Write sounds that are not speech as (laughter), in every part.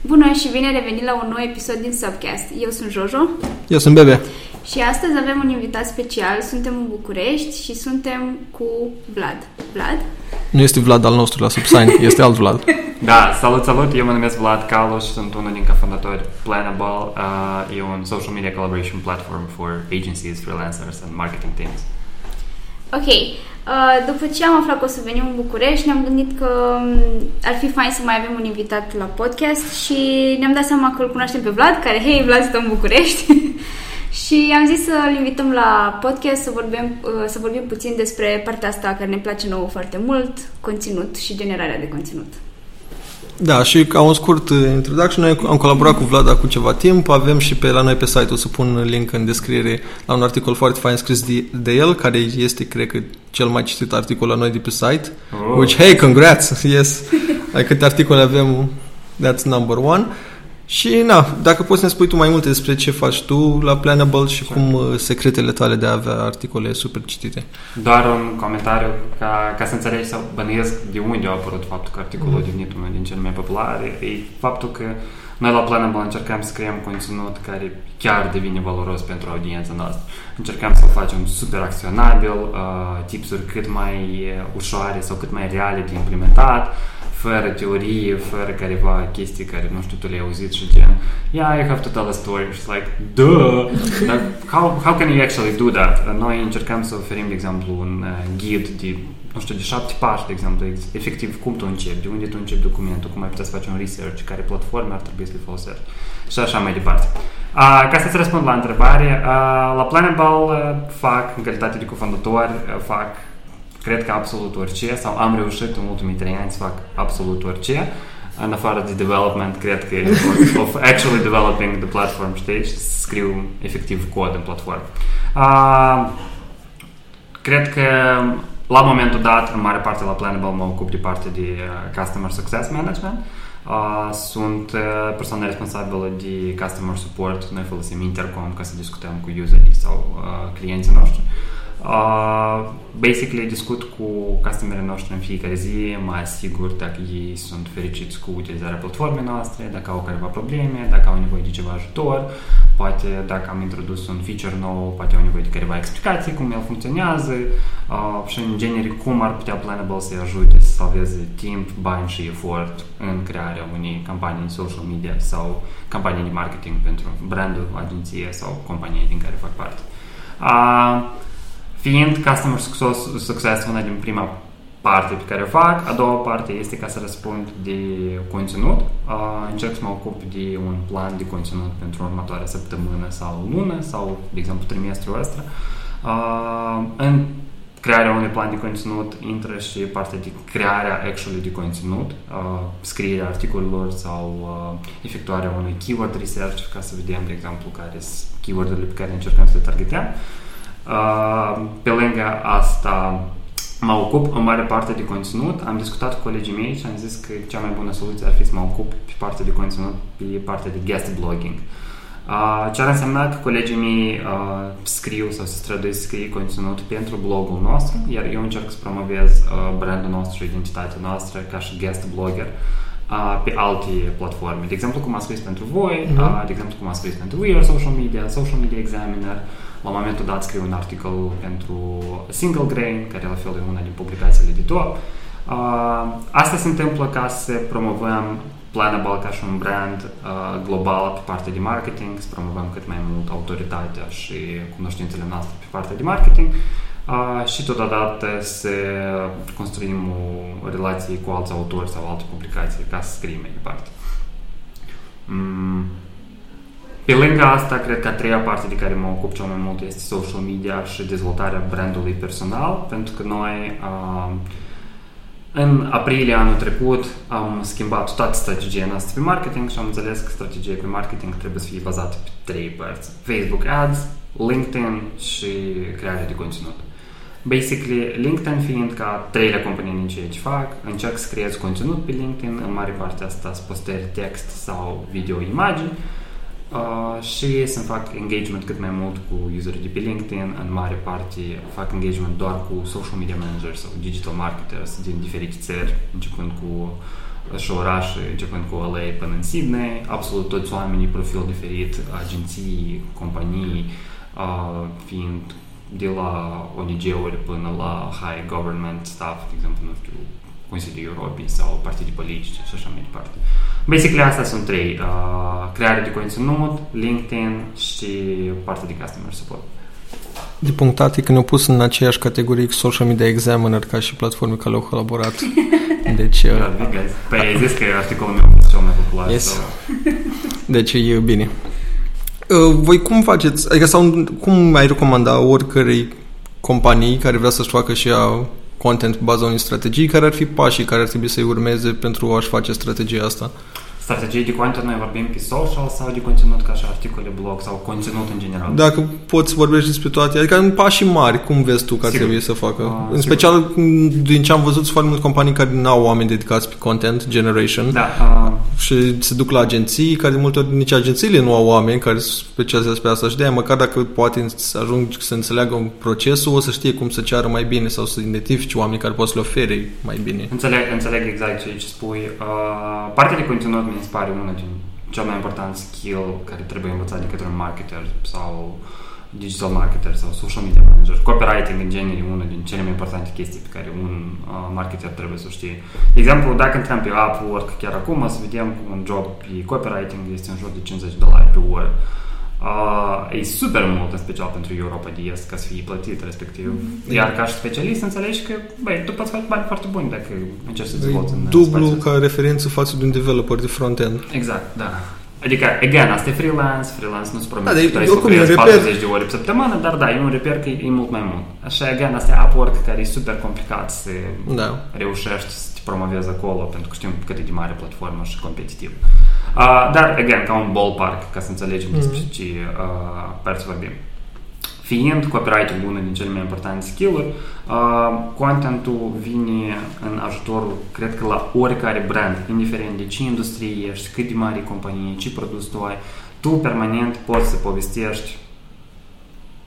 Bună și bine revenit la un nou episod din Subcast. Eu sunt Jojo. Eu sunt Bebe. Și astăzi avem un invitat special. Suntem în București și suntem cu Vlad. Vlad? Nu este Vlad al nostru la Subsign, este alt Vlad. (laughs) Da, salut, salut! Eu mă numesc Vlad Calu și sunt unul din cofondatori Planable. Uh, e un social media collaboration platform for agencies, freelancers and marketing teams. Ok. Uh, după ce am aflat că o să venim în București, ne-am gândit că um, ar fi fain să mai avem un invitat la podcast și ne-am dat seama că îl cunoaștem pe Vlad, care, hei, Vlad, stă în București. (laughs) și am zis să-l invităm la podcast să vorbim, uh, să vorbim puțin despre partea asta care ne place nouă foarte mult, conținut și generarea de conținut. Da, și ca un scurt uh, introduction, noi am colaborat cu Vlad acum ceva timp, avem și pe la noi pe site, o să pun link în descriere la un articol foarte fain scris de, de el, care este, cred că, cel mai citit articol la noi de pe site, oh. which, hey, congrats, (laughs) yes, ai câte articole avem, that's number one. Și, na, dacă poți să ne spui tu mai multe despre ce faci tu la Planable și cum uh, secretele tale de a avea articole super citite. Doar un comentariu ca, ca să înțelegi sau bănuiesc de unde a apărut faptul că articolul mm. a devenit unul din cele mai populare, e faptul că noi la Planable încercăm să creăm conținut care chiar devine valoros pentru audiența noastră. Încercăm să-l facem super acționabil, uh, tipsuri cât mai uh, ușoare sau cât mai reale de implementat, fără teorie, fără careva chestii care, nu știu, tu le-ai auzit și gen, yeah, you have to tell a story. Și like, duh! Dar how, how can you actually do that? Noi încercăm să oferim, de exemplu, un uh, ghid de, nu știu, de șapte pași, de exemplu, efectiv, cum tu începi, de unde tu începi documentul, cum ai putea să faci un research, care platforme ar trebui să le folosești și așa mai departe. Uh, ca să-ți răspund la întrebare, uh, la Planable uh, fac, în calitate de cofondator, uh, fac cred că absolut orice sau am reușit în ultimii trei ani să fac absolut orice în afară de development, cred că (laughs) of actually developing the platform, știi, și să scriu efectiv cod în platformă. Uh, cred că la momentul dat, în mare parte la Planable, mă ocup de parte de uh, Customer Success Management. Uh, sunt uh, persoana responsabilă de Customer Support. Noi folosim Intercom ca să discutăm cu userii sau uh, clienții noștri. Uh, Uh, basically discut cu customerii noștri în fiecare zi, mă asigur dacă ei sunt fericiți cu utilizarea platformei noastre, dacă au careva probleme, dacă au nevoie de ceva ajutor, poate dacă am introdus un feature nou, poate au nevoie de careva explicații cum el funcționează uh, și în genere cum ar putea Planable să-i ajute să salveze timp, bani și efort în crearea unei campanii în social media sau campanii de marketing pentru brandul, agenție sau companie din care fac parte. Uh, Fiind Customer Success, success una din prima parte pe care o fac, a doua parte este ca să răspund de conținut. Uh, încerc să mă ocup de un plan de conținut pentru următoarea săptămână sau lună sau, de exemplu, trimestrul ăsta. Uh, în crearea unui plan de conținut intră și partea de crearea actually de conținut, uh, scrierea articolelor sau uh, efectuarea unui keyword research ca să vedem, de exemplu, care sunt keyword-urile pe care încercăm să le targetăm. Uh, pe lângă asta mă ocup în mare parte de conținut. Am discutat cu colegii mei și am zis că cea mai bună soluție ar fi să mă ocup pe partea de conținut, pe partea de guest blogging. Uh, ce ar însemna că colegii mei uh, scriu sau se străduiesc să scrie conținut pentru blogul nostru, iar eu încerc să promovez uh, brandul nostru, identitatea noastră ca și guest blogger uh, pe alte platforme. De exemplu, cum am scris pentru voi, mm-hmm. uh, de exemplu, cum am scris pentru We Are Social Media, Social Media Examiner, uh, la momentul dat scriu un articol pentru Single Grain, care la fel e una din publicațiile de top. Uh, asta se întâmplă ca să promovăm Planable ca și un brand uh, global pe partea de marketing, să promovăm cât mai mult autoritatea și cunoștințele noastre pe partea de marketing uh, și totodată să construim o relație cu alți autori sau alte publicații ca să scriem mai departe. Mm. Pe lângă asta, cred că a treia parte de care mă ocup cel mai mult este social media și dezvoltarea brandului personal, pentru că noi uh, în aprilie anul trecut am schimbat toată strategia noastră pe marketing și am înțeles că strategia pe marketing trebuie să fie bazată pe trei părți. Facebook Ads, LinkedIn și crearea de conținut. Basically, LinkedIn fiind ca treile companii din ceea ce fac, încerc să creez conținut pe LinkedIn, în mare parte asta să posteri text sau video imagini, Uh, și să fac engagement cât mai mult cu userii de pe LinkedIn, în mare parte fac engagement doar cu social media managers sau digital marketers din diferite țări, începând cu și orașe, începând cu LA până în Sydney, absolut toți oamenii, profil diferit, agenții, companii, uh, fiind de la ONG-uri până la high government staff, de exemplu, nu știu, Consiliul Europei sau partide politice și așa mai departe. Basically, astea sunt trei. Uh, creare de conținut, LinkedIn și partea de customer support. De punctat că ne-au pus în aceeași categorie cu Social Media Examiner ca și platforme care au colaborat. (laughs) Deci... Uh, păi ai zis că articolul meu a fost cel mai popular. Yes. Sau... Deci e bine. Uh, voi cum faceți, adică sau cum ai recomanda oricărei companii care vrea să-și facă și ea content pe baza unei strategii, care ar fi pașii care ar trebui să-i urmeze pentru a-și face strategia asta? Strategii de content, noi vorbim pe social sau de conținut ca și articole, blog sau conținut în general? Dacă poți vorbești despre toate, adică în pașii mari, cum vezi tu că ar trebui să facă? Uh, în sigur. special, din ce am văzut, sunt foarte multe companii care nu au oameni dedicați pe content generation da, uh, și se duc la agenții, care de multe ori nici agențiile nu au oameni care se specializează pe asta și de măcar dacă poate să ajung să înțeleagă un procesul, o să știe cum să ceară mai bine sau să identifice oameni care pot să le ofere mai bine. Înțeleg, înțeleg exact ce spui. Uh, partea de conținut mi se pare una din cel mai important skill care trebuie învățat de către un marketer sau digital marketer sau social media manager. Copywriting în genere e una din cele mai importante chestii pe care un uh, marketer trebuie să știe. De exemplu, dacă intrăm pe Upwork chiar acum, să vedem că un job pe copywriting este în jur de 50 dolari pe oră. Uh, e super mult, în special pentru Europa de Est, ca să fie plătit respectiv. Mm-hmm. Iar ca și specialist înțelegi că, băi, tu poți face bani foarte buni dacă încerci să dezvolți în Dublu ca referință față de un developer de front-end. Exact, da. Adică, again, asta e freelance, freelance nu-ți promite da, că tu să lucrezi 40 de ore pe săptămână, dar da, e un reper că e, e mult mai mult. Așa, again, asta e Upwork care e super complicat să da. reușești să te promovezi acolo, pentru că știm cât e de mare platformă și competitiv. Uh, dar, again, ca un ballpark, ca să înțelegem mm-hmm. despre ce uh, părți vorbim. Fiind copywriting unul din cele mai importante skill-uri, uh, contentul vine în ajutorul, cred că la oricare brand, indiferent de ce industrie ești, cât de mare companie, ce produs tu ai, tu permanent poți să povestești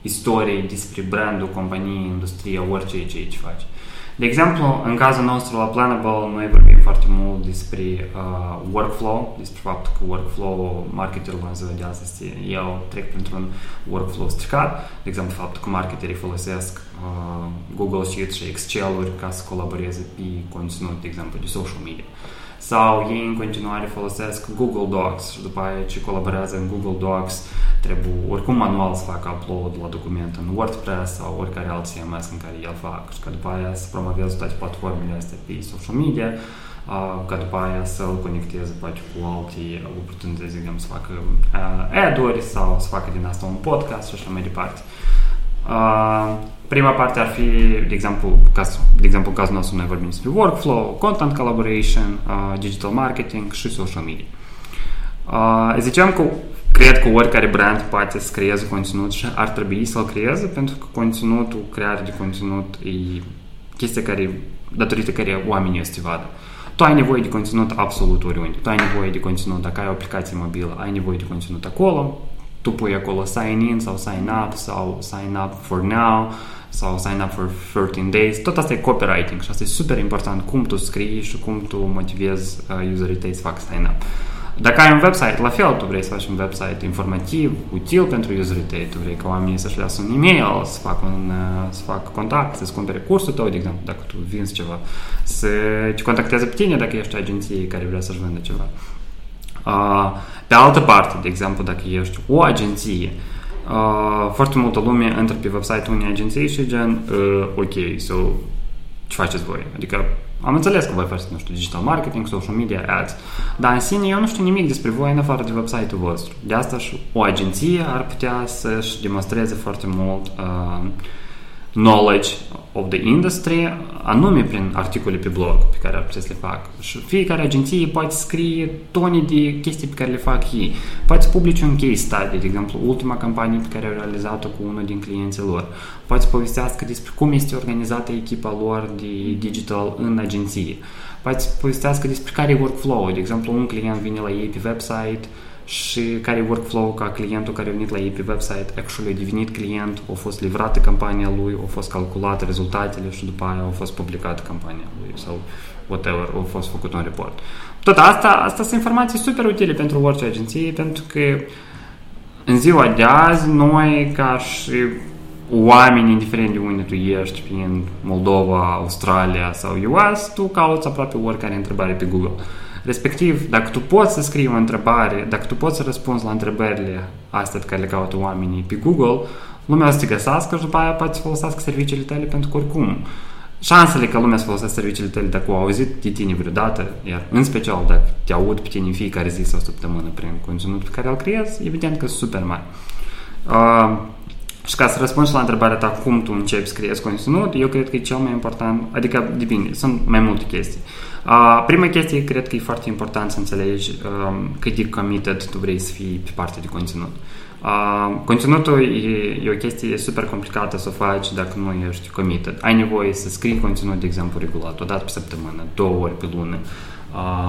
istorii despre brandul, companiei, industria, orice ce aici faci. De exemplu, în cazul nostru la Planable, noi vorbim foarte mult despre uh, workflow, despre faptul că workflow marketerul în ziua de astăzi eu trec printr-un workflow stricat, de exemplu faptul că marketerii folosesc uh, Google Sheets și Excel-uri ca să colaboreze pe conținut, de exemplu, de social media. Sau ei în continuare folosesc Google Docs și după aia ce colaborează în Google Docs trebuie oricum manual să facă upload la document în WordPress sau oricare alt CMS în care el fac și ca după aia să promoveze toate platformele astea pe social media ca după aia să-l conecteze poate cu alte oportunități, de exemplu, să facă ad-uri sau să facă din asta un podcast și așa mai departe. Prima parte ar fi, de exemplu, caz, de exemplu, în cazul nostru noi vorbim despre workflow, content collaboration, digital marketing și social media. Ziceam că Cred că oricare brand poate să creeze conținut și ar trebui să-l creeze pentru că conținutul, crearea de conținut e chestia care, datorită care oamenii o să te vadă. Tu ai nevoie de conținut absolut oriunde. Tu ai nevoie de conținut dacă ai o aplicație mobilă, ai nevoie de conținut acolo, tu pui acolo sign in sau sign up sau sign up for now sau sign up for 13 days. Tot asta e copywriting și asta e super important cum tu scrii și cum tu motivezi uh, userii tăi să facă sign up. Dacă ai un website, la fel, tu vrei să faci un website informativ, util pentru userii tăi, tu vrei ca oamenii să-și lasă un e-mail, să facă, un, să facă contact, să-ți cumpere cursul tău, de exemplu, dacă tu vinzi ceva, să te contacteze pe tine dacă ești o agenție care vrea să-și vândă ceva. Pe altă parte, de exemplu, dacă ești o agenție, foarte multă lume intră pe website-ul unei agenții și gen, uh, ok, so, ce faceți voi? Adică am înțeles că voi faceți, nu știu, digital marketing, social media, ads, dar în sine eu nu știu nimic despre voi în afară de website-ul vostru. De asta și o agenție ar putea să-și demonstreze foarte mult uh, knowledge of the industry, anume prin articole pe blog pe care ar putea să le fac. Și fiecare agenție poate scrie tone de chestii pe care le fac ei. Poate publice un case study, de exemplu, ultima campanie pe care au realizat-o cu unul din clienții lor. Poate să povestească despre cum este organizată echipa lor de digital în agenție. Poate să povestească despre care e workflow. De exemplu, un client vine la ei pe website, și care e workflow ca clientul care a venit la ei pe website, actually a devenit client, a fost livrată campania lui, au fost calculate rezultatele și după aia a fost publicată campania lui sau whatever, a fost făcut un report. Tot asta, asta sunt informații super utile pentru orice agenție, pentru că în ziua de azi, noi ca și oameni, indiferent de unde tu ești, prin Moldova, Australia sau US, tu cauți aproape oricare întrebare pe Google. Respectiv, dacă tu poți să scrii o întrebare, dacă tu poți să răspunzi la întrebările astea pe care le caută oamenii pe Google, lumea o să te găsească și după aia poate să folosească serviciile tale pentru că oricum șansele că lumea să folosească serviciile tale dacă au auzit de tine vreodată, iar în special dacă te aud pe tine în fiecare zi sau săptămână prin conținutul pe care îl creezi, evident că sunt super mari. Uh, și ca să răspund și la întrebarea ta cum tu începi să creezi conținut, eu cred că e cel mai important, adică depinde, sunt mai multe chestii. Uh, prima chestie, cred că e foarte important să înțelegi uh, cât de committed tu vrei să fii pe partea de conținut. Uh, conținutul e, e o chestie super complicată să o faci dacă nu ești committed. Ai nevoie să scrii conținut, de exemplu, regulat, o dată pe săptămână, două ori pe lună. Uh,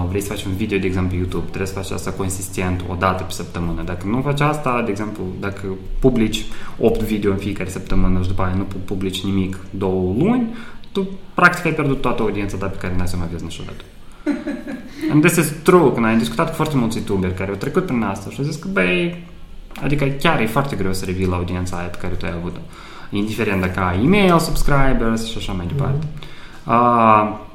vrei să faci un video, de exemplu, YouTube, trebuie să faci asta consistent o dată pe săptămână. Dacă nu faci asta, de exemplu, dacă publici 8 video în fiecare săptămână și după aia nu publici nimic două luni, tu practic ai pierdut toată audiența ta pe care n-ai să mai vezi niciodată. (laughs) And this is true, când ai discutat cu foarte mulți youtuberi care au trecut prin asta și au zis că, băi, adică chiar e foarte greu să revii la audiența aia pe care tu ai avut-o. Indiferent dacă ai email, subscribers și așa mai departe. Mm-hmm. Uh,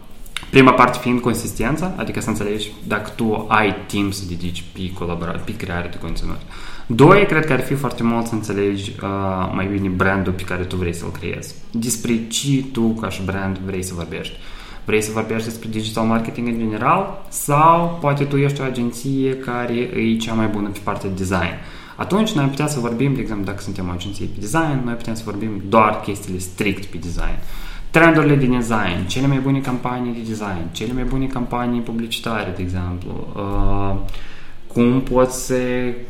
prima parte fiind consistența, adică să înțelegi dacă tu ai timp să dedici pe colaborare, pe creare de conținut. Doi, cred că ar fi foarte mult să înțelegi uh, mai bine brandul pe care tu vrei să-l creezi. Despre ce tu, ca și brand, vrei să vorbești. Vrei să vorbești despre digital marketing în general sau poate tu ești o agenție care e cea mai bună pe partea de design. Atunci noi putem să vorbim, de exemplu, dacă suntem o agenție pe design, noi putem să vorbim doar chestiile strict pe design. Trendurile de design, cele mai bune campanii de design, cele mai bune campanii publicitare, de exemplu. Uh, cum poți să,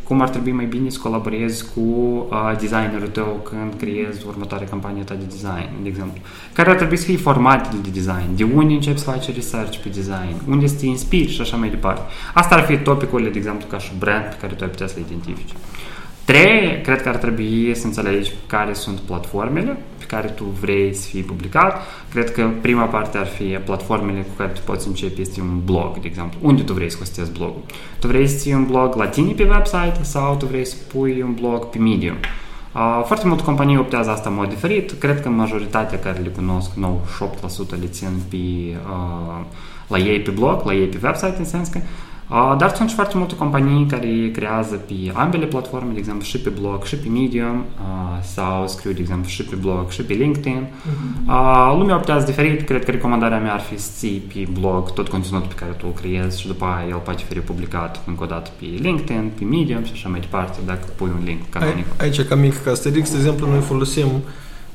cum ar trebui mai bine să colaborezi cu uh, designerul tău când creezi următoarea campanie ta de design, de exemplu. Care ar trebui să fie formatele de design, de unde începi să faci research pe design, unde să te inspiri și așa mai departe. Asta ar fi topicurile, de exemplu, ca și brand pe care tu ai putea să le identifici. Trei, cred că ar trebui să înțelegi care sunt platformele pe care tu vrei să fii publicat. Cred că prima parte ar fi platformele cu care tu poți începe este un blog, de exemplu. Unde tu vrei să hostezi blogul? Tu vrei să ții un blog la tine pe website sau tu vrei să pui un blog pe Medium? Uh, foarte multe companii optează asta în mod diferit. Cred că majoritatea care le cunosc, 98% le țin pe, uh, la ei pe blog, la ei pe website, în sens că dar sunt și foarte multe companii care creează pe ambele platforme, de exemplu și pe blog și pe Medium sau scriu, de exemplu, și pe blog și pe LinkedIn. Uh-huh. Lumea optează diferit, cred că recomandarea mea ar fi să ții pe blog tot conținutul pe care tu îl creezi și după aia el poate fi republicat încă o dată pe LinkedIn, pe Medium și așa mai departe, dacă pui un link canonic. Aici, ca mic ca Asterix, de exemplu, noi folosim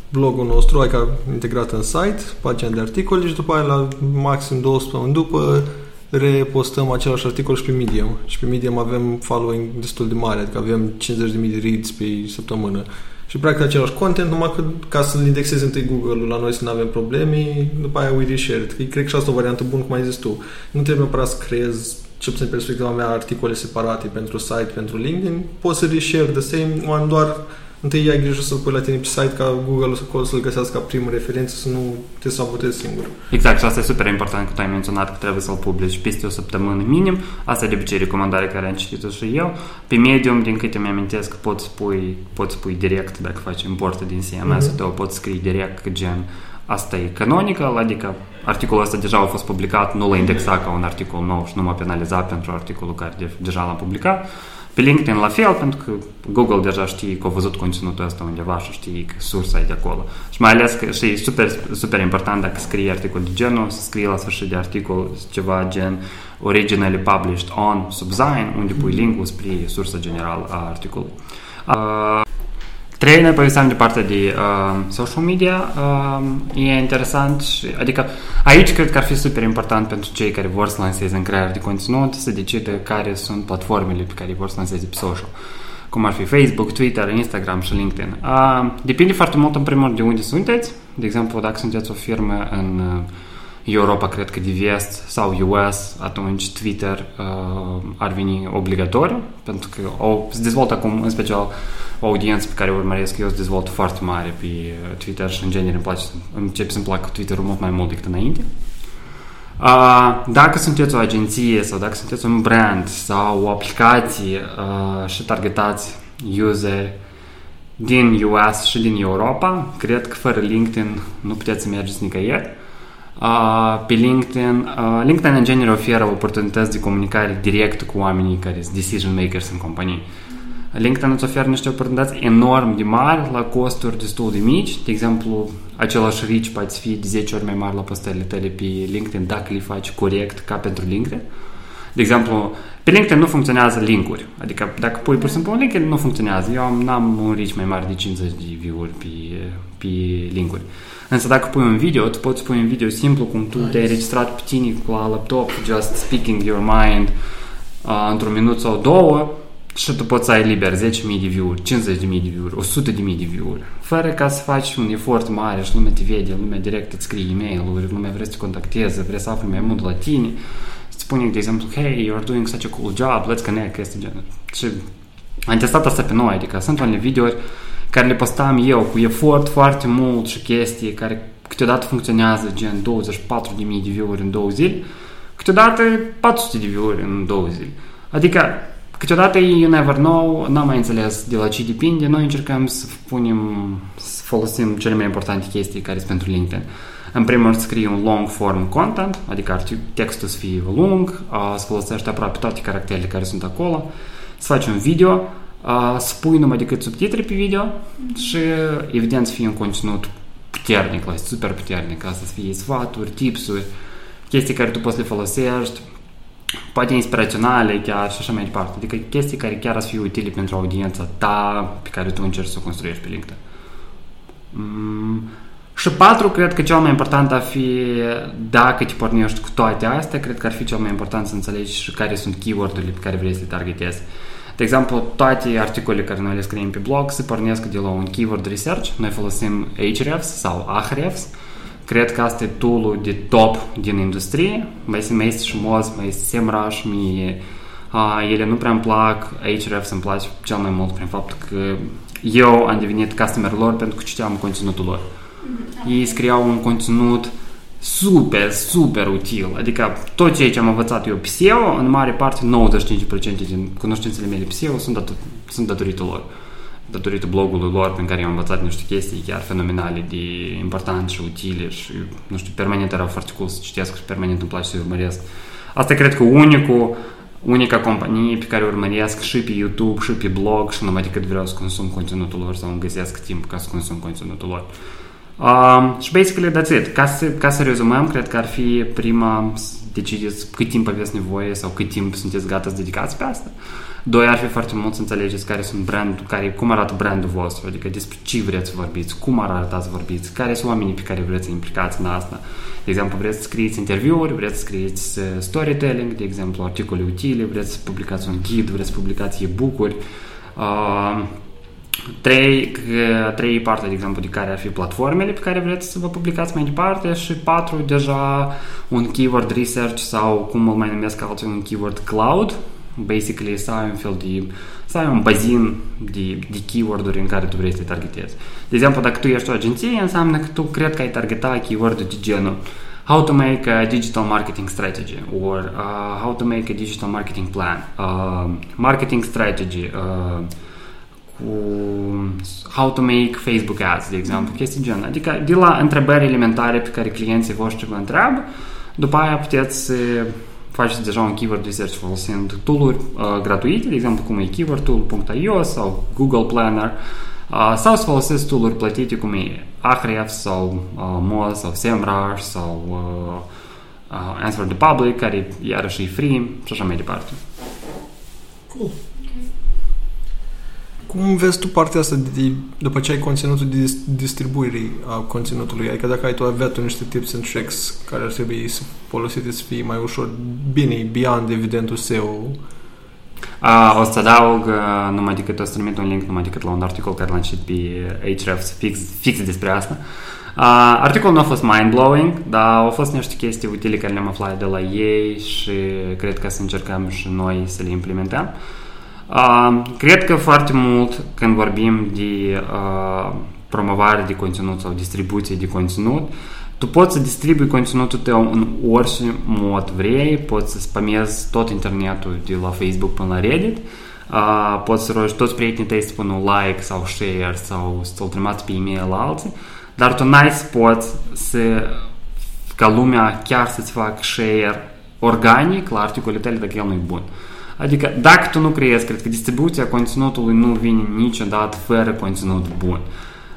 blogul nostru, adică integrat în site, pagina de articole și după aia la maxim două săptămâni după repostăm același articol și pe Medium. Și pe Medium avem following destul de mare, adică avem 50.000 de reads pe săptămână. Și practic același content, numai că ca să-l indexeze întâi Google-ul la noi să nu avem probleme, după aia we reshare it. Cred că și asta o variantă bună, cum ai zis tu. Nu trebuie neapărat să creezi ce puțin perspectiva mea, articole separate pentru site, pentru LinkedIn, poți să reshare the same one, doar întâi ai grijă să-l pui la tine pe site ca Google să, să-l găsească ca primă referință, să nu te sabotezi singur. Exact, și asta e super important că tu ai menționat că trebuie să-l publici peste o săptămână minim. Asta e de obicei recomandarea care am citit-o și eu. Pe Medium, din câte mi amintesc, poți pui, poți pui direct, dacă faci import din CMS, mm-hmm. tău poți scrie direct gen asta e canonical, adică articolul ăsta deja a fost publicat, nu l-a indexat ca un articol nou și nu m-a penalizat pentru articolul care deja l-am publicat. Pe la fel, pentru că Google deja știe că a văzut conținutul ăsta undeva și știe că sursa e de acolo. Și mai ales că și e super, super important dacă scrii articol de genul, să scrii la sfârșit de articol ceva gen originally published on Subzine, unde pui linkul spre sursa generală a articolului. Uh, Trei, noi povesteam de partea de uh, social media. Uh, e interesant, și, adică aici cred că ar fi super important pentru cei care vor să lanseze în creare de conținut să decide care sunt platformele pe care vor să lanseze pe social cum ar fi Facebook, Twitter, Instagram și LinkedIn. Uh, depinde foarte mult, în primul rând, de unde sunteți. De exemplu, dacă sunteți o firmă în uh, Europa, cred că de vest sau US, atunci Twitter uh, ar veni obligatoriu, pentru că o, se dezvoltă acum, în special, o audiență pe care o urmăresc eu, se dezvoltă foarte mare pe Twitter și, în genere, îmi place, începe să-mi placă Twitter-ul mult mai mult decât înainte. Uh, dacă sunteți o agenție sau dacă sunteți un brand sau o aplicație uh, și targetați user din US și din Europa, cred că fără LinkedIn nu puteți să mergeți nicăieri. Uh, pe LinkedIn, uh, LinkedIn în genere oferă oportunități de comunicare directă cu oamenii care sunt decision makers în companii. LinkedIn îți oferă niște oportunități enorm de mari la costuri destul de mici. De exemplu, același reach poate fi de 10 ori mai mare la postările tale pe LinkedIn dacă le faci corect ca pentru LinkedIn. De exemplu, pe LinkedIn nu funcționează linkuri. Adică dacă pui pur și simplu un LinkedIn, nu funcționează. Eu am, n-am un reach mai mare de 50 de view-uri pe, pe linkuri. Însă dacă pui un video, tu poți pui un video simplu cum tu te-ai registrat pe tine cu la laptop, just speaking your mind uh, într-un minut sau două și tu poți să ai liber 10.000 de view-uri, 50.000 de view-uri, 100.000 de view-uri, fără ca să faci un efort mare și lumea te vede, lumea direct îți scrie e-mail-uri, lumea vrea să te contacteze, vrea să afli mai mult de la tine, să spune, de exemplu, hey, you're doing such a cool job, let's connect, este genul. Și am testat asta pe noi, adică sunt unele videouri care le postam eu cu efort foarte mult și chestii care câteodată funcționează gen 24.000 de view-uri în două zile, câteodată 400 de view-uri în două zile. Adică Câteodată you never know, n-am mai înțeles de la ce depinde, noi încercăm să punem, să folosim cele mai importante chestii care sunt pentru LinkedIn. În primul rând scrii un long form content, adică textul să fie lung, să folosești aproape toate caracterele care sunt acolo, să faci un video, să pui numai decât subtitri pe video și evident să fie un conținut puternic, super puternic, asta să fie sfaturi, tipsuri, chestii care tu poți le folosești, poate inspiraționale chiar și așa mai departe. Adică chestii care chiar să fie utile pentru audiența ta pe care tu încerci să o construiești pe LinkedIn. Mm. Și patru, cred că cel mai important ar fi, dacă te pornești cu toate astea, cred că ar fi cel mai important să înțelegi și care sunt keyword-urile pe care vrei să le targetezi. De exemplu, toate articolele care noi le scriem pe blog se pornesc de la un keyword research. Noi folosim Ahrefs sau Ahrefs. Cred că asta e tool de top din industrie. Mai este, mai este și Moz, mai este SEMrush, mie uh, ele nu prea îmi plac, Ahrefs îmi place cel mai mult prin faptul că eu am devenit customer lor pentru că citeam conținutul lor. Mm-hmm. Ei scriau un conținut super, super util. Adică tot ceea ce am învățat eu pe SEO, în mare parte, 95% din cunoștințele mele pe SEO sunt, dat- sunt datorită lor. Datorită blogului lor prin care am învățat niște chestii chiar fenomenale de importante și utile și, nu știu, permanent erau foarte cool să citesc și permanent îmi place să urmăresc. Asta cred că unicul unica companie pe care o urmăresc și pe YouTube și pe blog și numai decât vreau să consum conținutul lor sau îmi găsesc timp ca să consum conținutul lor. Uh, și basically that's it. Ca să, ca să rezumăm, cred că ar fi prima decideți cât timp aveți nevoie sau cât timp sunteți gata să dedicați pe asta. Doi, ar fi foarte mult să înțelegeți care sunt brand, care, cum arată brandul vostru, adică despre ce vreți să vorbiți, cum arătați să vorbiți, care sunt oamenii pe care vreți să implicați în asta. De exemplu, vreți să scrieți interviuri, vreți să scrieți uh, storytelling, de exemplu, articole utile, vreți să publicați un ghid, vreți să publicați e-book-uri. Uh, Trei, trei parte, de exemplu, de care ar fi platformele pe care vreți să vă publicați mai departe și patru, deja un keyword research sau cum îl mai numesc alții, un keyword cloud, basically să ai un fel de, să ai un bazin de, de keyword-uri în care tu vrei să te targetezi. De exemplu, dacă tu ești o agenție, înseamnă că tu cred că ai targeta keyword-uri de genul how to make a digital marketing strategy or uh, how to make a digital marketing plan, uh, marketing strategy, uh, cu how to make Facebook ads, de exemplu, mm. chestii genul. Adică de la întrebări elementare pe care clienții voștri vă întreabă, după aia puteți să faceți deja un keyword research folosind tool-uri uh, gratuite, de exemplu cum e keywordtool.io sau Google Planner, uh, sau să folosiți tool-uri plătite cum e Ahrefs sau uh, Moz sau SEMrush sau uh, uh, Answer the Public, care iarăși e free și așa mai departe. Cool. Cum vezi tu partea asta de, după ce ai conținutul de distribuire a conținutului? Adică dacă ai tu avea tu niște tips and tricks care ar trebui să folosite să fie mai ușor, bine, beyond evidentul SEO? Uh, o să adaug uh, numai decât o să trimit un link numai decât la un articol care l-am citit pe Ahrefs fix, fix despre asta. Uh, articolul nu a fost mind-blowing, dar au fost niște chestii utile care le-am aflat de la ei și cred că să încercăm și noi să le implementăm. Uh, cred că foarte mult când vorbim de uh, promovare de conținut sau distribuție de conținut, tu poți să distribui conținutul tău în orice mod vrei, poți să spamezi tot internetul de la Facebook până la Reddit, uh, poți să rogi toți prietenii tăi să pună un like sau share sau să-l trimiți pe e-mail la alții, dar tu n-ai să poți să, ca lumea chiar să-ți facă share organic la articolele tale dacă el nu e bun. Adică dacă tu nu crezi, cred că distribuția conținutului nu vine niciodată fără conținut bun.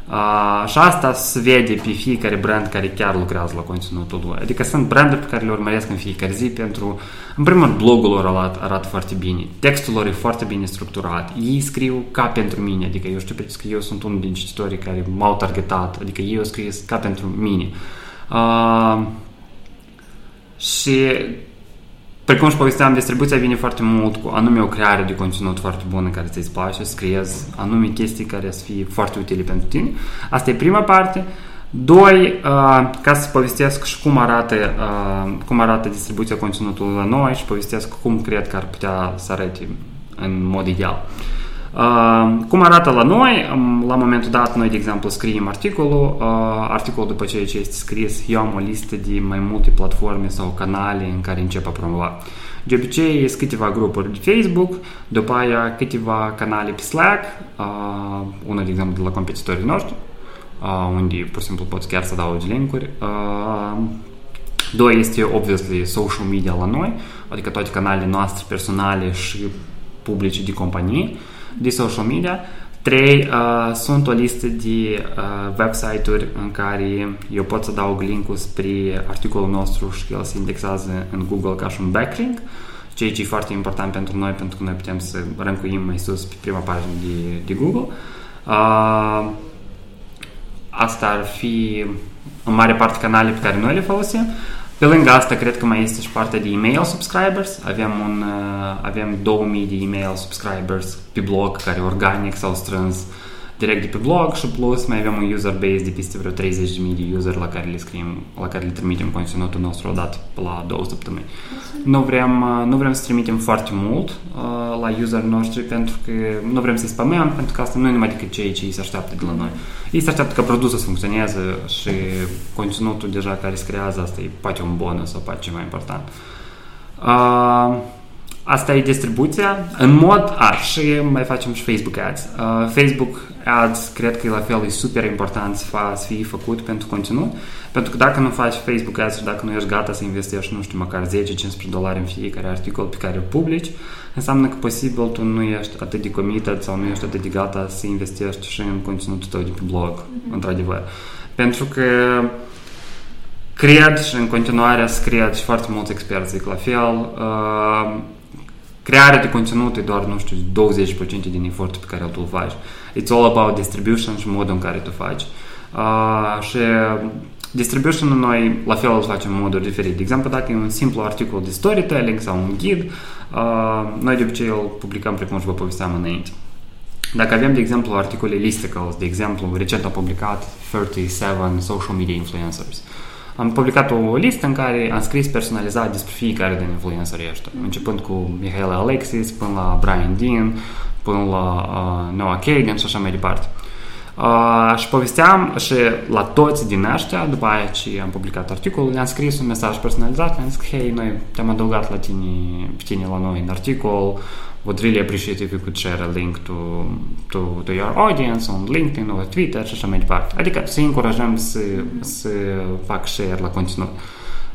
Uh, și asta se vede pe fiecare brand care chiar lucrează la conținutul lui. Adică sunt branduri pe care le urmăresc în fiecare zi pentru, în primul rând, blogul lor arată, arată foarte bine, textul lor e foarte bine structurat, ei scriu ca pentru mine, adică eu știu că eu sunt unul din cititorii care m-au targetat, adică ei au scris ca pentru mine. Uh, și Precum și povesteam, distribuția vine foarte mult cu anume o creare de conținut foarte bună care ți-ți place, scriezi anume chestii care să fie foarte utile pentru tine. Asta e prima parte. Doi, uh, ca să povestesc și cum arată, uh, cum arată distribuția conținutului la noi și povestesc cum cred că ar putea să arate în mod ideal. Uh, cum arată la noi? La momentul dat, noi, de exemplu, scriem articolul. Uh, articolul, după ce este scris, eu am o listă de mai multe platforme sau canale în care încep a promova. De obicei, sunt câteva grupuri de Facebook, după aia câteva canale pe Slack, uh, una, de exemplu, de la competitorii noștri, uh, unde, pur și simplu, poți chiar să dau linkuri. Uh, Doi este, obviously, social media la noi, adică toate canalele noastre personale și publice de companie. Uh, de social media. Trei, uh, sunt o listă de uh, website-uri în care eu pot să dau link-ul spre articolul nostru și el se indexează în Google ca și un backlink, ceea ce e foarte important pentru noi, pentru că noi putem să rancuim mai sus pe prima pagină de, de Google. Uh, asta ar fi în mare parte canale pe care noi le folosim. Pe lângă asta, cred că mai este și partea de email subscribers. Avem, un, uh, avem 2000 de email subscribers pe blog care organic s-au strâns direct de pe blog și plus mai avem un user base de peste vreo 30.000 de user la care le scriem, la care le trimitem conținutul nostru odată pe la două săptămâni. Nu vrem, uh, nu vrem să trimitem foarte mult uh, la user noștri pentru că nu vrem să-i spamăm, pentru că asta nu e numai decât ceea ce ei se așteaptă de la noi. Ei se așteaptă ca produsul să funcționeze și conținutul deja care se creează, asta e poate un bonus sau poate ceva important. Uh, Asta e distribuția. În mod, a, și mai facem și Facebook Ads. Uh, Facebook Ads, cred că la fel e super important să, fa, să fie făcut pentru conținut, pentru că dacă nu faci Facebook Ads și dacă nu ești gata să investești, nu știu, măcar 10-15 dolari în fiecare articol pe care îl publici, înseamnă că posibil tu nu ești atât de committed sau nu ești atât de gata să investești și în conținutul tău de pe blog, mm-hmm. într-adevăr. Pentru că cred și în continuare să cred și foarte mulți experți zic la fel, uh, crearea de conținut e doar, nu știu, 20% din efortul pe care tu îl faci. It's all about distribution și modul în care tu faci. Uh, și distribution noi la fel îl facem în moduri diferite. De exemplu, dacă e un simplu articol de storytelling sau un ghid, uh, noi de obicei îl publicăm precum și vă povesteam înainte. Dacă avem, de exemplu, articole listicles, de exemplu, recent am publicat 37 social media influencers. Uh, am publicat o listă în care am scris personalizat despre fiecare din influencerii ăștia, începând cu Mihaela Alexis, până la Brian Dean, până la uh, Noah Kagan și așa mai departe. Uh, și povesteam și la toți din ăștia, după aia ce am publicat articolul, le-am scris un mesaj personalizat, le-am zis, hei, noi te-am adăugat la tine, pe tine la noi în articol, would really appreciate if you could share a link to, to, to your audience on LinkedIn or Twitter și așa mai departe. Adică să încurajăm să, să fac share la conținut.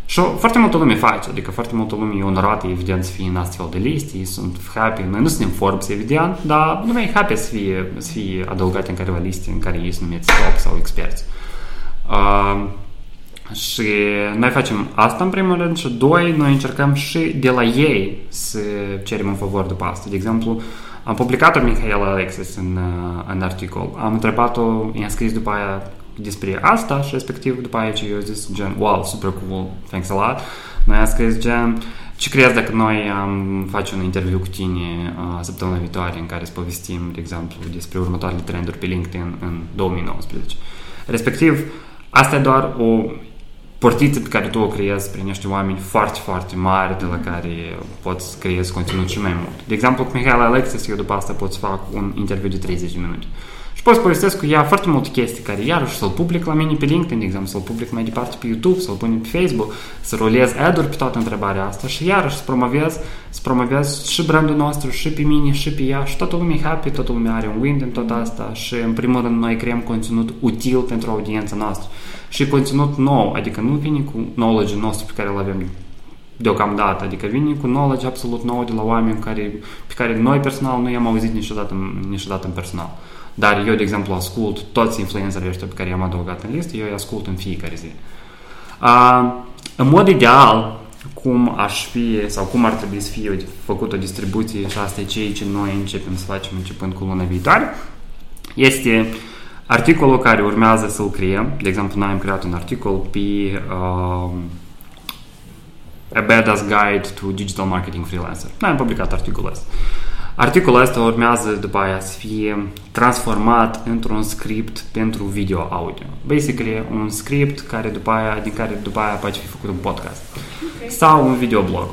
Și foarte multă lume face, adică foarte multă lume e onorată, evident, să fie în astfel de liste, ei sunt happy, noi nu suntem Forbes, evident, dar lumea e happy să fie, să fie adăugate în careva liste în care ei sunt numiți top sau experți. Uh, și noi facem asta în primul rând și doi, noi încercăm și de la ei să cerem un favor după asta. De exemplu, am publicat-o Mihaela Alexis în, în articol. Am întrebat-o, i-am scris după aia despre asta și respectiv după aia ce eu zis gen, wow, super cool, thanks a lot. Noi am scris gen, Ce crezi dacă noi am face un interviu cu tine uh, săptămâna viitoare în care să povestim, de exemplu, despre următoarele trenduri pe LinkedIn în 2019? Respectiv, asta e doar o portiță pe care tu o creezi prin niște oameni foarte, foarte mari de la care poți să creezi conținut și mai mult. De exemplu, cu Mihail Alexis, eu după asta pot să fac un interviu de 30 de minute. Și pot să povestesc cu ea foarte multe chestii care iarăși să-l public la mine pe LinkedIn, de exemplu, să-l public mai departe pe YouTube, să-l pun pe Facebook, să rolez ad-uri pe toată întrebarea asta și iarăși să promovez, să promovez și brandul nostru, și pe mine, și pe ea și toată lumea e happy, toată lumea are un win din tot asta și în primul rând noi creăm conținut util pentru audiența noastră și conținut nou, adică nu vine cu knowledge nostru pe care îl avem deocamdată, adică vine cu knowledge absolut nou de la oameni care, pe care noi personal nu i-am auzit niciodată, niciodată în personal. Dar eu, de exemplu, ascult toți influencerii ăștia pe care i-am adăugat în listă, eu îi ascult în fiecare zi. Uh, în mod ideal, cum aș fi sau cum ar trebui să fie făcut o distribuție și asta e ceea ce noi începem să facem începând cu luna viitoare, este articolul care urmează să-l creăm. De exemplu, noi am creat un articol pe uh, A Badass Guide to Digital Marketing Freelancer. Noi am publicat articolul ăsta. Articolul ăsta urmează după aia să fie transformat într-un script pentru video-audio. Basically, un script care după aia, din care după aia poate fi făcut un podcast. Okay. Sau un videoblog.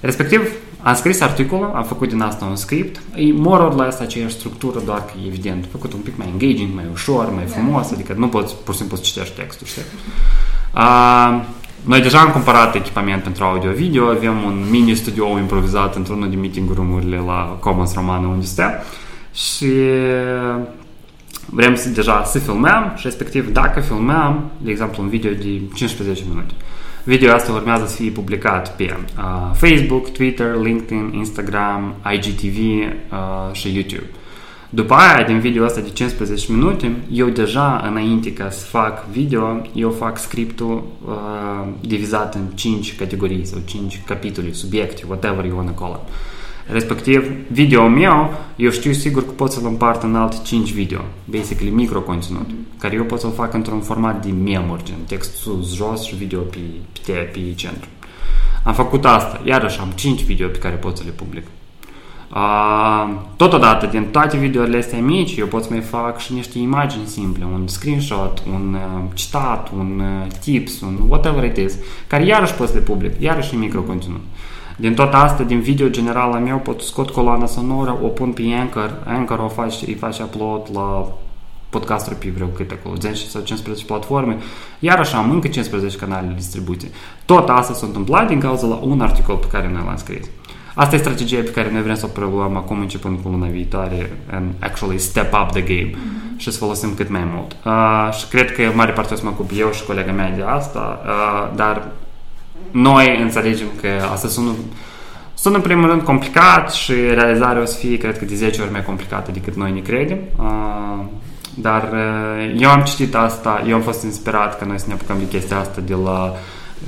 Respectiv, am scris articolul, am făcut din asta un script, e more or less aceeași structură, doar că e evident făcut un pic mai engaging, mai ușor, mai frumos, adică nu poți pur și simplu să citești textul, știi? Uh, (laughs) noi deja am cumpărat echipament pentru audio-video, avem un mini studio improvizat într-unul din meeting room-urile la Commons Romano unde stea și vrem să, deja să filmăm și respectiv dacă filmăm, de exemplu, un video de 15 minute. Video asta urmează să fie publicat pe uh, Facebook, Twitter, LinkedIn, Instagram, IGTV uh, și YouTube. După aia, din video ăsta de 15 minute, eu deja, înainte ca să fac video, eu fac scriptul uh, divizat în 5 categorii sau 5 capitole, subiecte, whatever you wanna call it. Respectiv, video meu, eu știu sigur că pot să-l împart în alte 5 video, basically micro conținut, care eu pot să-l fac într-un format de memori, gen text sus, jos și video pe, pe, pe centru. Am făcut asta, iarăși am 5 video pe care pot să le public. Uh, totodată, din toate videourile astea mici, eu pot să mai fac și niște imagini simple, un screenshot, un uh, citat, un uh, tips, un whatever it is, care iarăși pot să le public, iarăși e micro conținut. Din tot asta, din video general al meu, pot scot coloana sonoră, o pun pe Anchor, Anchor o face, îi face upload la podcasturi pe vreo câte acolo, 10 sau 15 platforme, iarăși am încă 15 canale de distribuție. Tot asta s-a întâmplat din cauza la un articol pe care noi l-am scris. Asta e strategia pe care noi vrem să o preluăm acum începând cu luna viitoare and actually step up the game mm-hmm. și să folosim cât mai mult. Uh, și cred că mare parte o să mă ocup eu și colega mea de asta, uh, dar noi înțelegem că asta sună Sună în primul rând complicat și realizarea o să fie, cred că, de 10 ori mai complicată decât noi ne credem. Uh, dar uh, eu am citit asta, eu am fost inspirat că noi să ne apucăm de chestia asta de la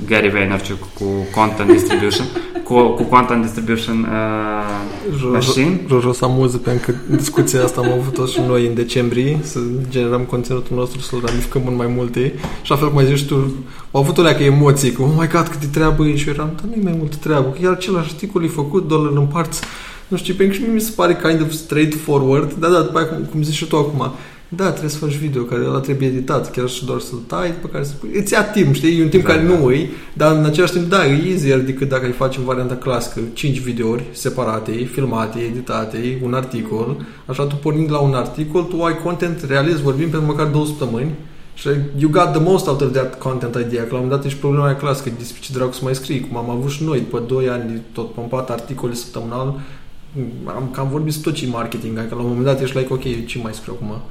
Gary Vaynerchuk cu Content Distribution, (laughs) cu, cu Content Distribution uh, Machine. Jojo să amuză pentru că discuția asta am avut-o și noi în decembrie, să generăm conținutul nostru, să-l ramificăm în mai multe. Și la fel cum ai zis tu, au avut o leacă emoții, cu oh my god, cât de treabă e și eu eram, dar nu e mai multă treabă, că iar același articol e făcut, doar în împarți, nu știu, pentru că și mie mi se pare kind of straightforward, dar da, după aia, cum, cum zici și tu acum, da, trebuie să faci video, care ăla trebuie editat, chiar și doar să-l tai, după care să pui. Îți ia timp, știi? E un timp da, care da. nu îi, dar în același timp, da, e easier decât dacă îi faci în varianta clasică, 5 videouri separate, filmate, editate, un articol. Așa, tu pornind la un articol, tu ai content realist, vorbim pentru măcar două săptămâni, și you got the most out of that content idea, că la un moment dat ești problema aia clasică, despre ce dracu să mai scrii, cum am avut și noi, după 2 ani, tot pompat articole săptămânal, am cam vorbit tot ce marketing, că la un moment dat ești like, ok, ce mai scriu acum?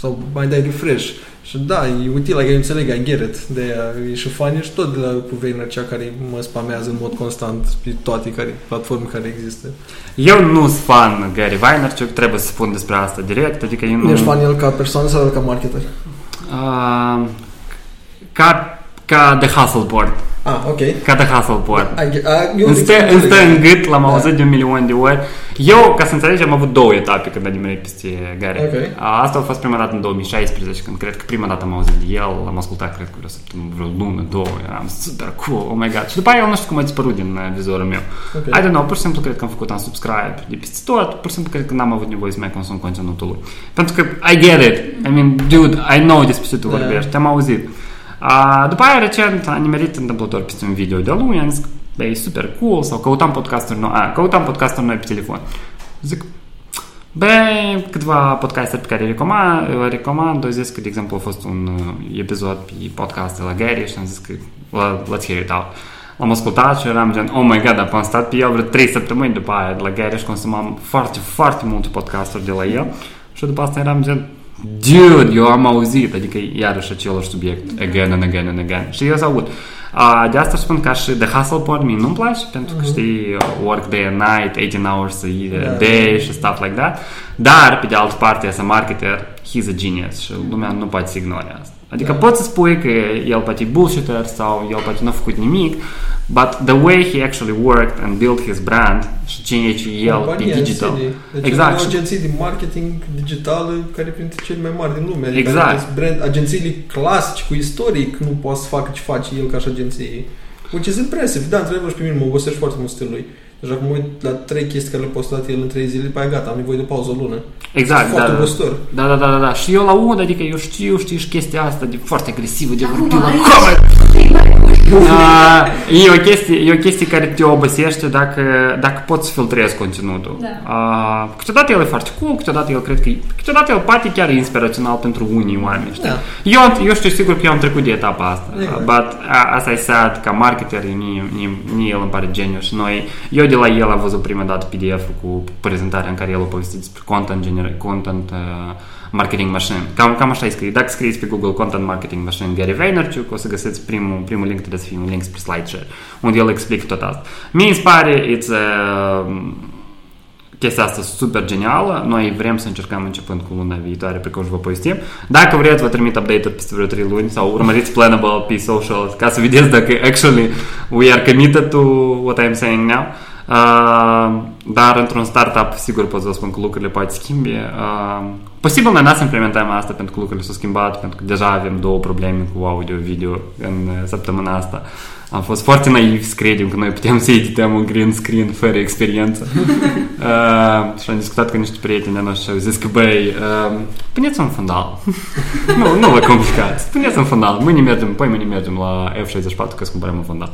Sau mai dai refresh. Și da, e util, adică eu înțeleg, I get it. De aia e și funny și tot de la cu cea care mă spamează în mod constant pe toate care, platforme care există. Eu nu sunt fan Gary Vaynerchuk, trebuie să spun despre asta direct, adică eu nu... Ești fan el ca persoană sau ca marketer? Uh, ca ca The Hustle Board. Ah, ok. Ca The Hustle Board. I, get- a, eu Îmi stă, îmi stă în gât, l-am Da. auzit de un milion de ori. Eu, ca să înțelegi, am avut două etape când am nimerit peste Gary. Ok. A, Asta a fost prima dată în 2016, când cred că prima dată am auzit de el, l-am ascultat, cred că vreo săptămână, vreo lună, două, eram super cool, oh my god. Și după aia el nu știu cum a dispărut din uh, vizorul meu. Ok. I don't know, pur și simplu cred că am făcut un subscribe de peste tot, pur și simplu cred că n-am avut nevoie să mai consum conținutul lui. Pentru că I get it. I mean, dude, I know despre ce tu Da. vorbești, am auzit. A, după aia, recent, am nimerit întâmplător peste un video de-a lui, am zis că bă, e super cool, sau căutam podcasturi noi, a, căutam podcasturi noi pe telefon. Zic, Bă, câteva podcasturi pe care le recomand, le recomand, au zis că, de exemplu, a fost un uh, episod pe podcast de la Gary și am zis că well, let's hear it out. L-am ascultat și eram gen, oh my god, am stat pe el vreo 3 săptămâni după aia de la Gary și consumam foarte, foarte multe podcasturi de la el și după asta eram gen, dude, eu am auzit, adică iarăși același subiect, again and again and again. Și eu să aud. Uh, de asta spun că și The Hustle Pod mie nu-mi place, pentru că știi, work day and night, 18 hours a Da. day și stuff like that. Dar, pe de altă parte, as a marketer, he's a genius și lumea nu poate să ignore asta. Adică Da. poți să spui că el poate e bullshitter sau el poate nu a făcut nimic, but the way he actually worked and built his brand și cine e ce el pe Compania în digital. sine. Deci Exact. exact. o agenție de marketing digital care e printre cele mai mari din lume. Adică Exact. acest Brand, agențiile clasici cu istoric nu poate să facă ce face el ca și agenție. Which is impressive. Da, într-adevăr și pe mine mă obosești foarte mult stilul lui. Deja cum mă uit la trei chestii care le-a postat el în trei zile, după aia gata, am nevoie de o pauză o lună. Exact, da, foarte da, obositor. da, da, da, da, da. Și eu la aud, adică eu știu, știi, și chestia asta de foarte agresivă, de Acum, (laughs) e, o chestie, e o chestie care te obosește dacă, dacă poți să filtrezi conținutul. Da. Ah, câteodată el e foarte cool, câteodată el cred că e, câteodată el poate chiar e inspirațional pentru unii oameni. Știi? Da. Eu, eu știu sigur că eu am trecut de etapa asta. Exact. But a, asta e sad, ca marketer, mie, mie, mie el îmi pare geniu și noi, eu de la el am văzut prima dată PDF-ul cu prezentarea în care el a povestit despre content, gener- content uh, marketing machine. Cam, cam așa e scris. Dacă scrieți pe Google Content Marketing Machine Gary Vaynerchuk, o să găsiți primul, primul link, trebuie să fie un link spre SlideShare, unde el explică tot asta. Mie îmi pare, it's a, chestia asta super genială. Noi vrem să încercăm începând cu luna viitoare, pe care vă povestim. Dacă vreți, vă trimit update-uri peste vreo 3 luni sau urmăriți Planable pe social ca să vedeți dacă actually we are committed to what I'm saying now. Uh, dar într-un startup, sigur pot să vă spun că lucrurile poate schimbi. Uh, posibil noi n să implementăm asta pentru că lucrurile s-au schimbat, pentru că deja avem două probleme cu audio-video în uh, săptămâna asta. Am fost foarte naivi să credem că noi putem să edităm un green screen fără experiență. (laughs) uh, și am discutat cu niște prieteni de noștri și au zis că, băi, uh, puneți un fundal. (laughs) nu, nu vă complicați. Puneți un fundal. Mâine mergem, păi mâine mergem la F64 ca să cumpărăm un fundal.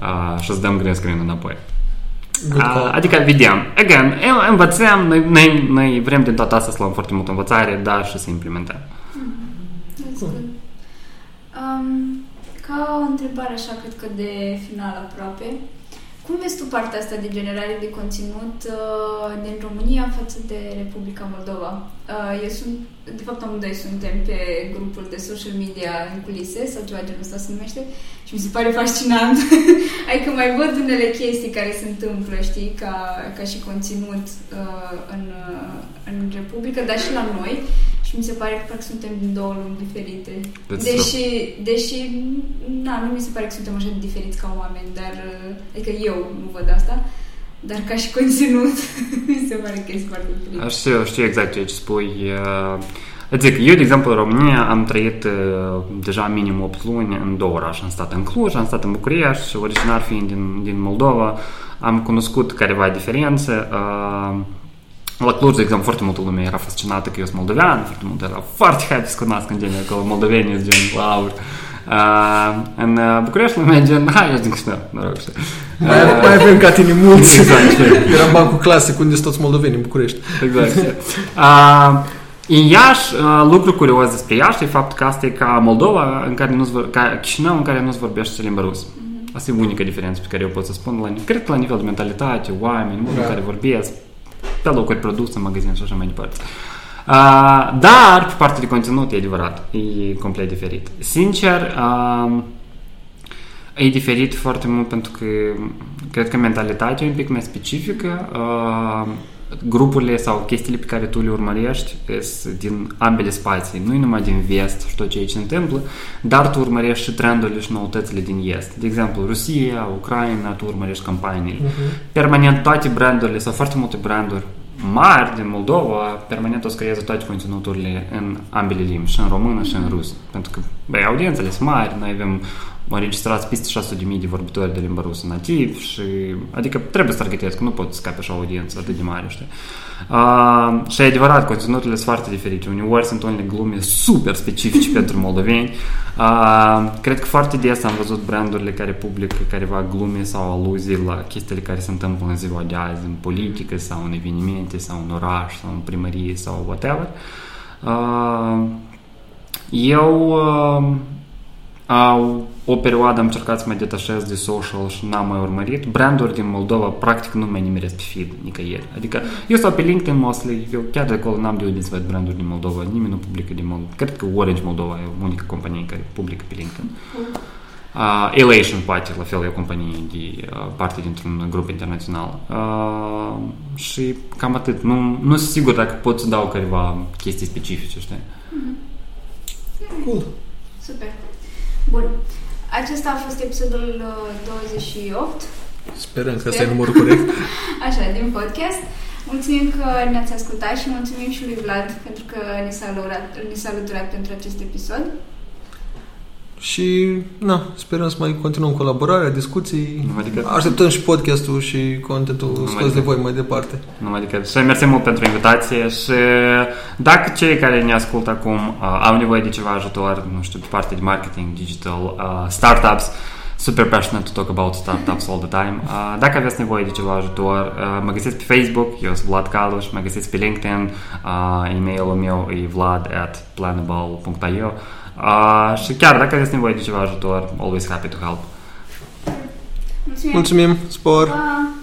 Uh, și să dăm green screen înapoi. Good Uh, call. adică vedem. Again, în- învățăm, noi, noi, noi vrem din toată asta să luăm foarte mult învățare, dar și să implementăm. That's good. Um, ca o întrebare așa, cred că de final aproape, cum vezi tu partea asta de generare de conținut uh, din România față de Republica Moldova? Uh, eu sunt, de fapt amândoi suntem pe grupul de social media în culise sau ceva genul ăsta se numește și mi se pare fascinant. (laughs) adică mai văd unele chestii care se întâmplă, știi, ca, ca și conținut uh, în, uh, în Republică, dar și la noi și mi se pare că parcă suntem din două lumi diferite. That's Deși, deși, na, nu mi se pare că suntem așa de diferiți ca oameni, dar, uh, adică eu nu văd asta, dar ca și conținut, (laughs) mi se pare că este foarte diferit. Știu, știu exact ce spui. Uh, Îți zic, eu, de exemplu, în România am trăit uh, deja minim 8 luni în două orașe. Am stat în Cluj, am stat în București și originar fiind din, din Moldova, am cunoscut careva diferențe. Uh, la Cluj, de exemplu, foarte multă lume era fascinată că eu sunt moldovean, foarte mult era foarte happy să cunosc în genere acolo moldoveni, sunt gen, wow. Uh, în uh, București lumea e gen, (laughs) hai, eu zic că mă rog, știi. Mai, mai avem ca tine mulți. Exact, știi. (laughs) Era bancul clasic unde sunt toți moldoveni în București. Exact. Uh, în Iași, uh, lucru curios despre Iași e faptul că asta e ca Moldova, în care nu ca Chișinău, în care nu se vorbește limba rusă. Asta e unica diferență pe care eu pot să spun. La, cred că la nivel de mentalitate, oameni, modul în Da. care vorbesc, pe locuri produse, în magazin și așa mai departe. Uh, dar, pe partea de conținut, e adevărat, e complet diferit. Sincer, uh, e diferit foarte mult pentru că cred că mentalitatea e un pic mai specifică. Uh, grupurile sau chestiile pe care tu le urmărești sunt din ambele spații, nu numai din vest și tot ce aici se întâmplă, dar tu urmărești și trendurile și noutățile din est. De exemplu, Rusia, Ucraina, tu urmărești campaniile. Uh-huh. Permanent toate brandurile sau foarte multe branduri mari din Moldova, permanent o să creeze toate conținuturile în ambele limbi, și în română și în rus. Pentru că, băi, audiențele sunt mari, noi avem înregistrați peste 600.000 de vorbitori de limba rusă nativ și adică trebuie să targetezi, că nu poți scape așa o audiență atât de mare, știi? Uh, și e adevărat, conținuturile sunt foarte diferite. Uneori sunt unele glume super specifice (laughs) pentru moldoveni. Uh, cred că foarte des am văzut brandurile care publică careva glume sau aluzii la chestiile care se întâmplă în ziua de azi, în politică sau în evenimente sau în oraș sau în primărie sau whatever. Uh, eu uh, au o perioadă am încercat să mă detașez de social și n-am mai urmărit. Branduri din Moldova practic nu mai nimeresc pe feed nicăieri. Adică eu stau pe LinkedIn mostly, eu chiar de acolo n-am de unde să văd branduri din Moldova, nimeni nu publică din Moldova. Cred că Orange Moldova e unica companie care publică pe LinkedIn. Uh, Elation poate, la fel, e o companie de uh, parte dintr-un grup internațional. Uh, și cam atât. Nu, nu sunt sigur dacă pot să dau careva chestii specifice, știi? Mm-hmm. Cool. Super. Bun. Acesta a fost episodul 28. Uh, Sperăm că ăsta e numărul corect. (laughs) Așa, din podcast. Mulțumim că ne-ați ascultat și mulțumim și lui Vlad pentru că ne s-a, alăurat, ne s-a alăturat pentru acest episod. Și, na, sperăm să mai continuăm colaborarea, discuții. Adică... Așteptăm și podcastul și contentul scos de voi mai departe. Nu, adică și mersi mult pentru invitație și dacă cei care ne ascultă acum uh, au nevoie de ceva ajutor, nu știu, pe partea de marketing, digital, uh, startups, super passionate to talk about startups all the time. Uh, dacă aveți nevoie de ceva ajutor, uh, mă găsiți pe Facebook, eu sunt Vlad Caluș, mă găsiți pe LinkedIn, uh, e-mailul meu e vlad at planable.io Uh, și chiar dacă aveți nevoie de ceva ajutor, always happy to help. Mulțumim! Mulțumim! Spor! Pa.